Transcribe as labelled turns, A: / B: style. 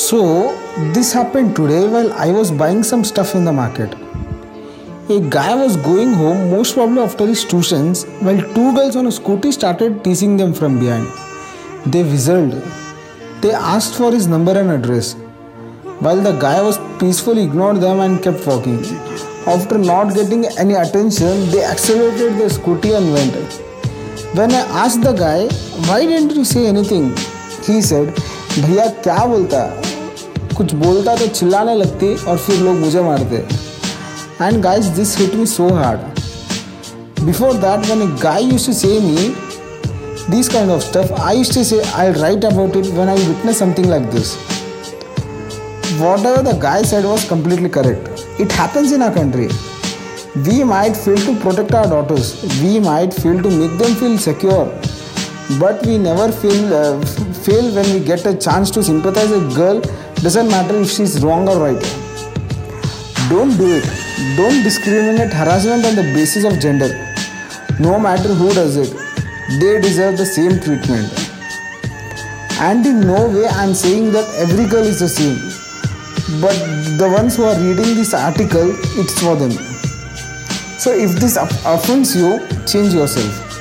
A: So this happened today while I was buying some stuff in the market. A guy was going home most probably after his tuitions while two girls on a scooty started teasing them from behind. They whistled. They asked for his number and address, while the guy was peacefully ignored them and kept walking. After not getting any attention, they accelerated their scooty and went. When I asked the guy, why didn't you say anything? He said, bhaiya kya bolta कुछ बोलता तो चिल्लाने लगती और फिर लोग मुझे मारते and guys this hit me so hard before that one a guy used to say me this kind of stuff I used to say I write about it when I witness something like this whatever the guy said was completely correct it happens in our country we might feel to protect our daughters we might feel to make them feel secure but we never feel fail when we get a chance to sympathise a girl Doesn't matter if she is wrong or right. Don't do it. Don't discriminate harassment on the basis of gender. No matter who does it, they deserve the same treatment. And in no way I am saying that every girl is the same. But the ones who are reading this article, it's for them. So if this offends you, change yourself.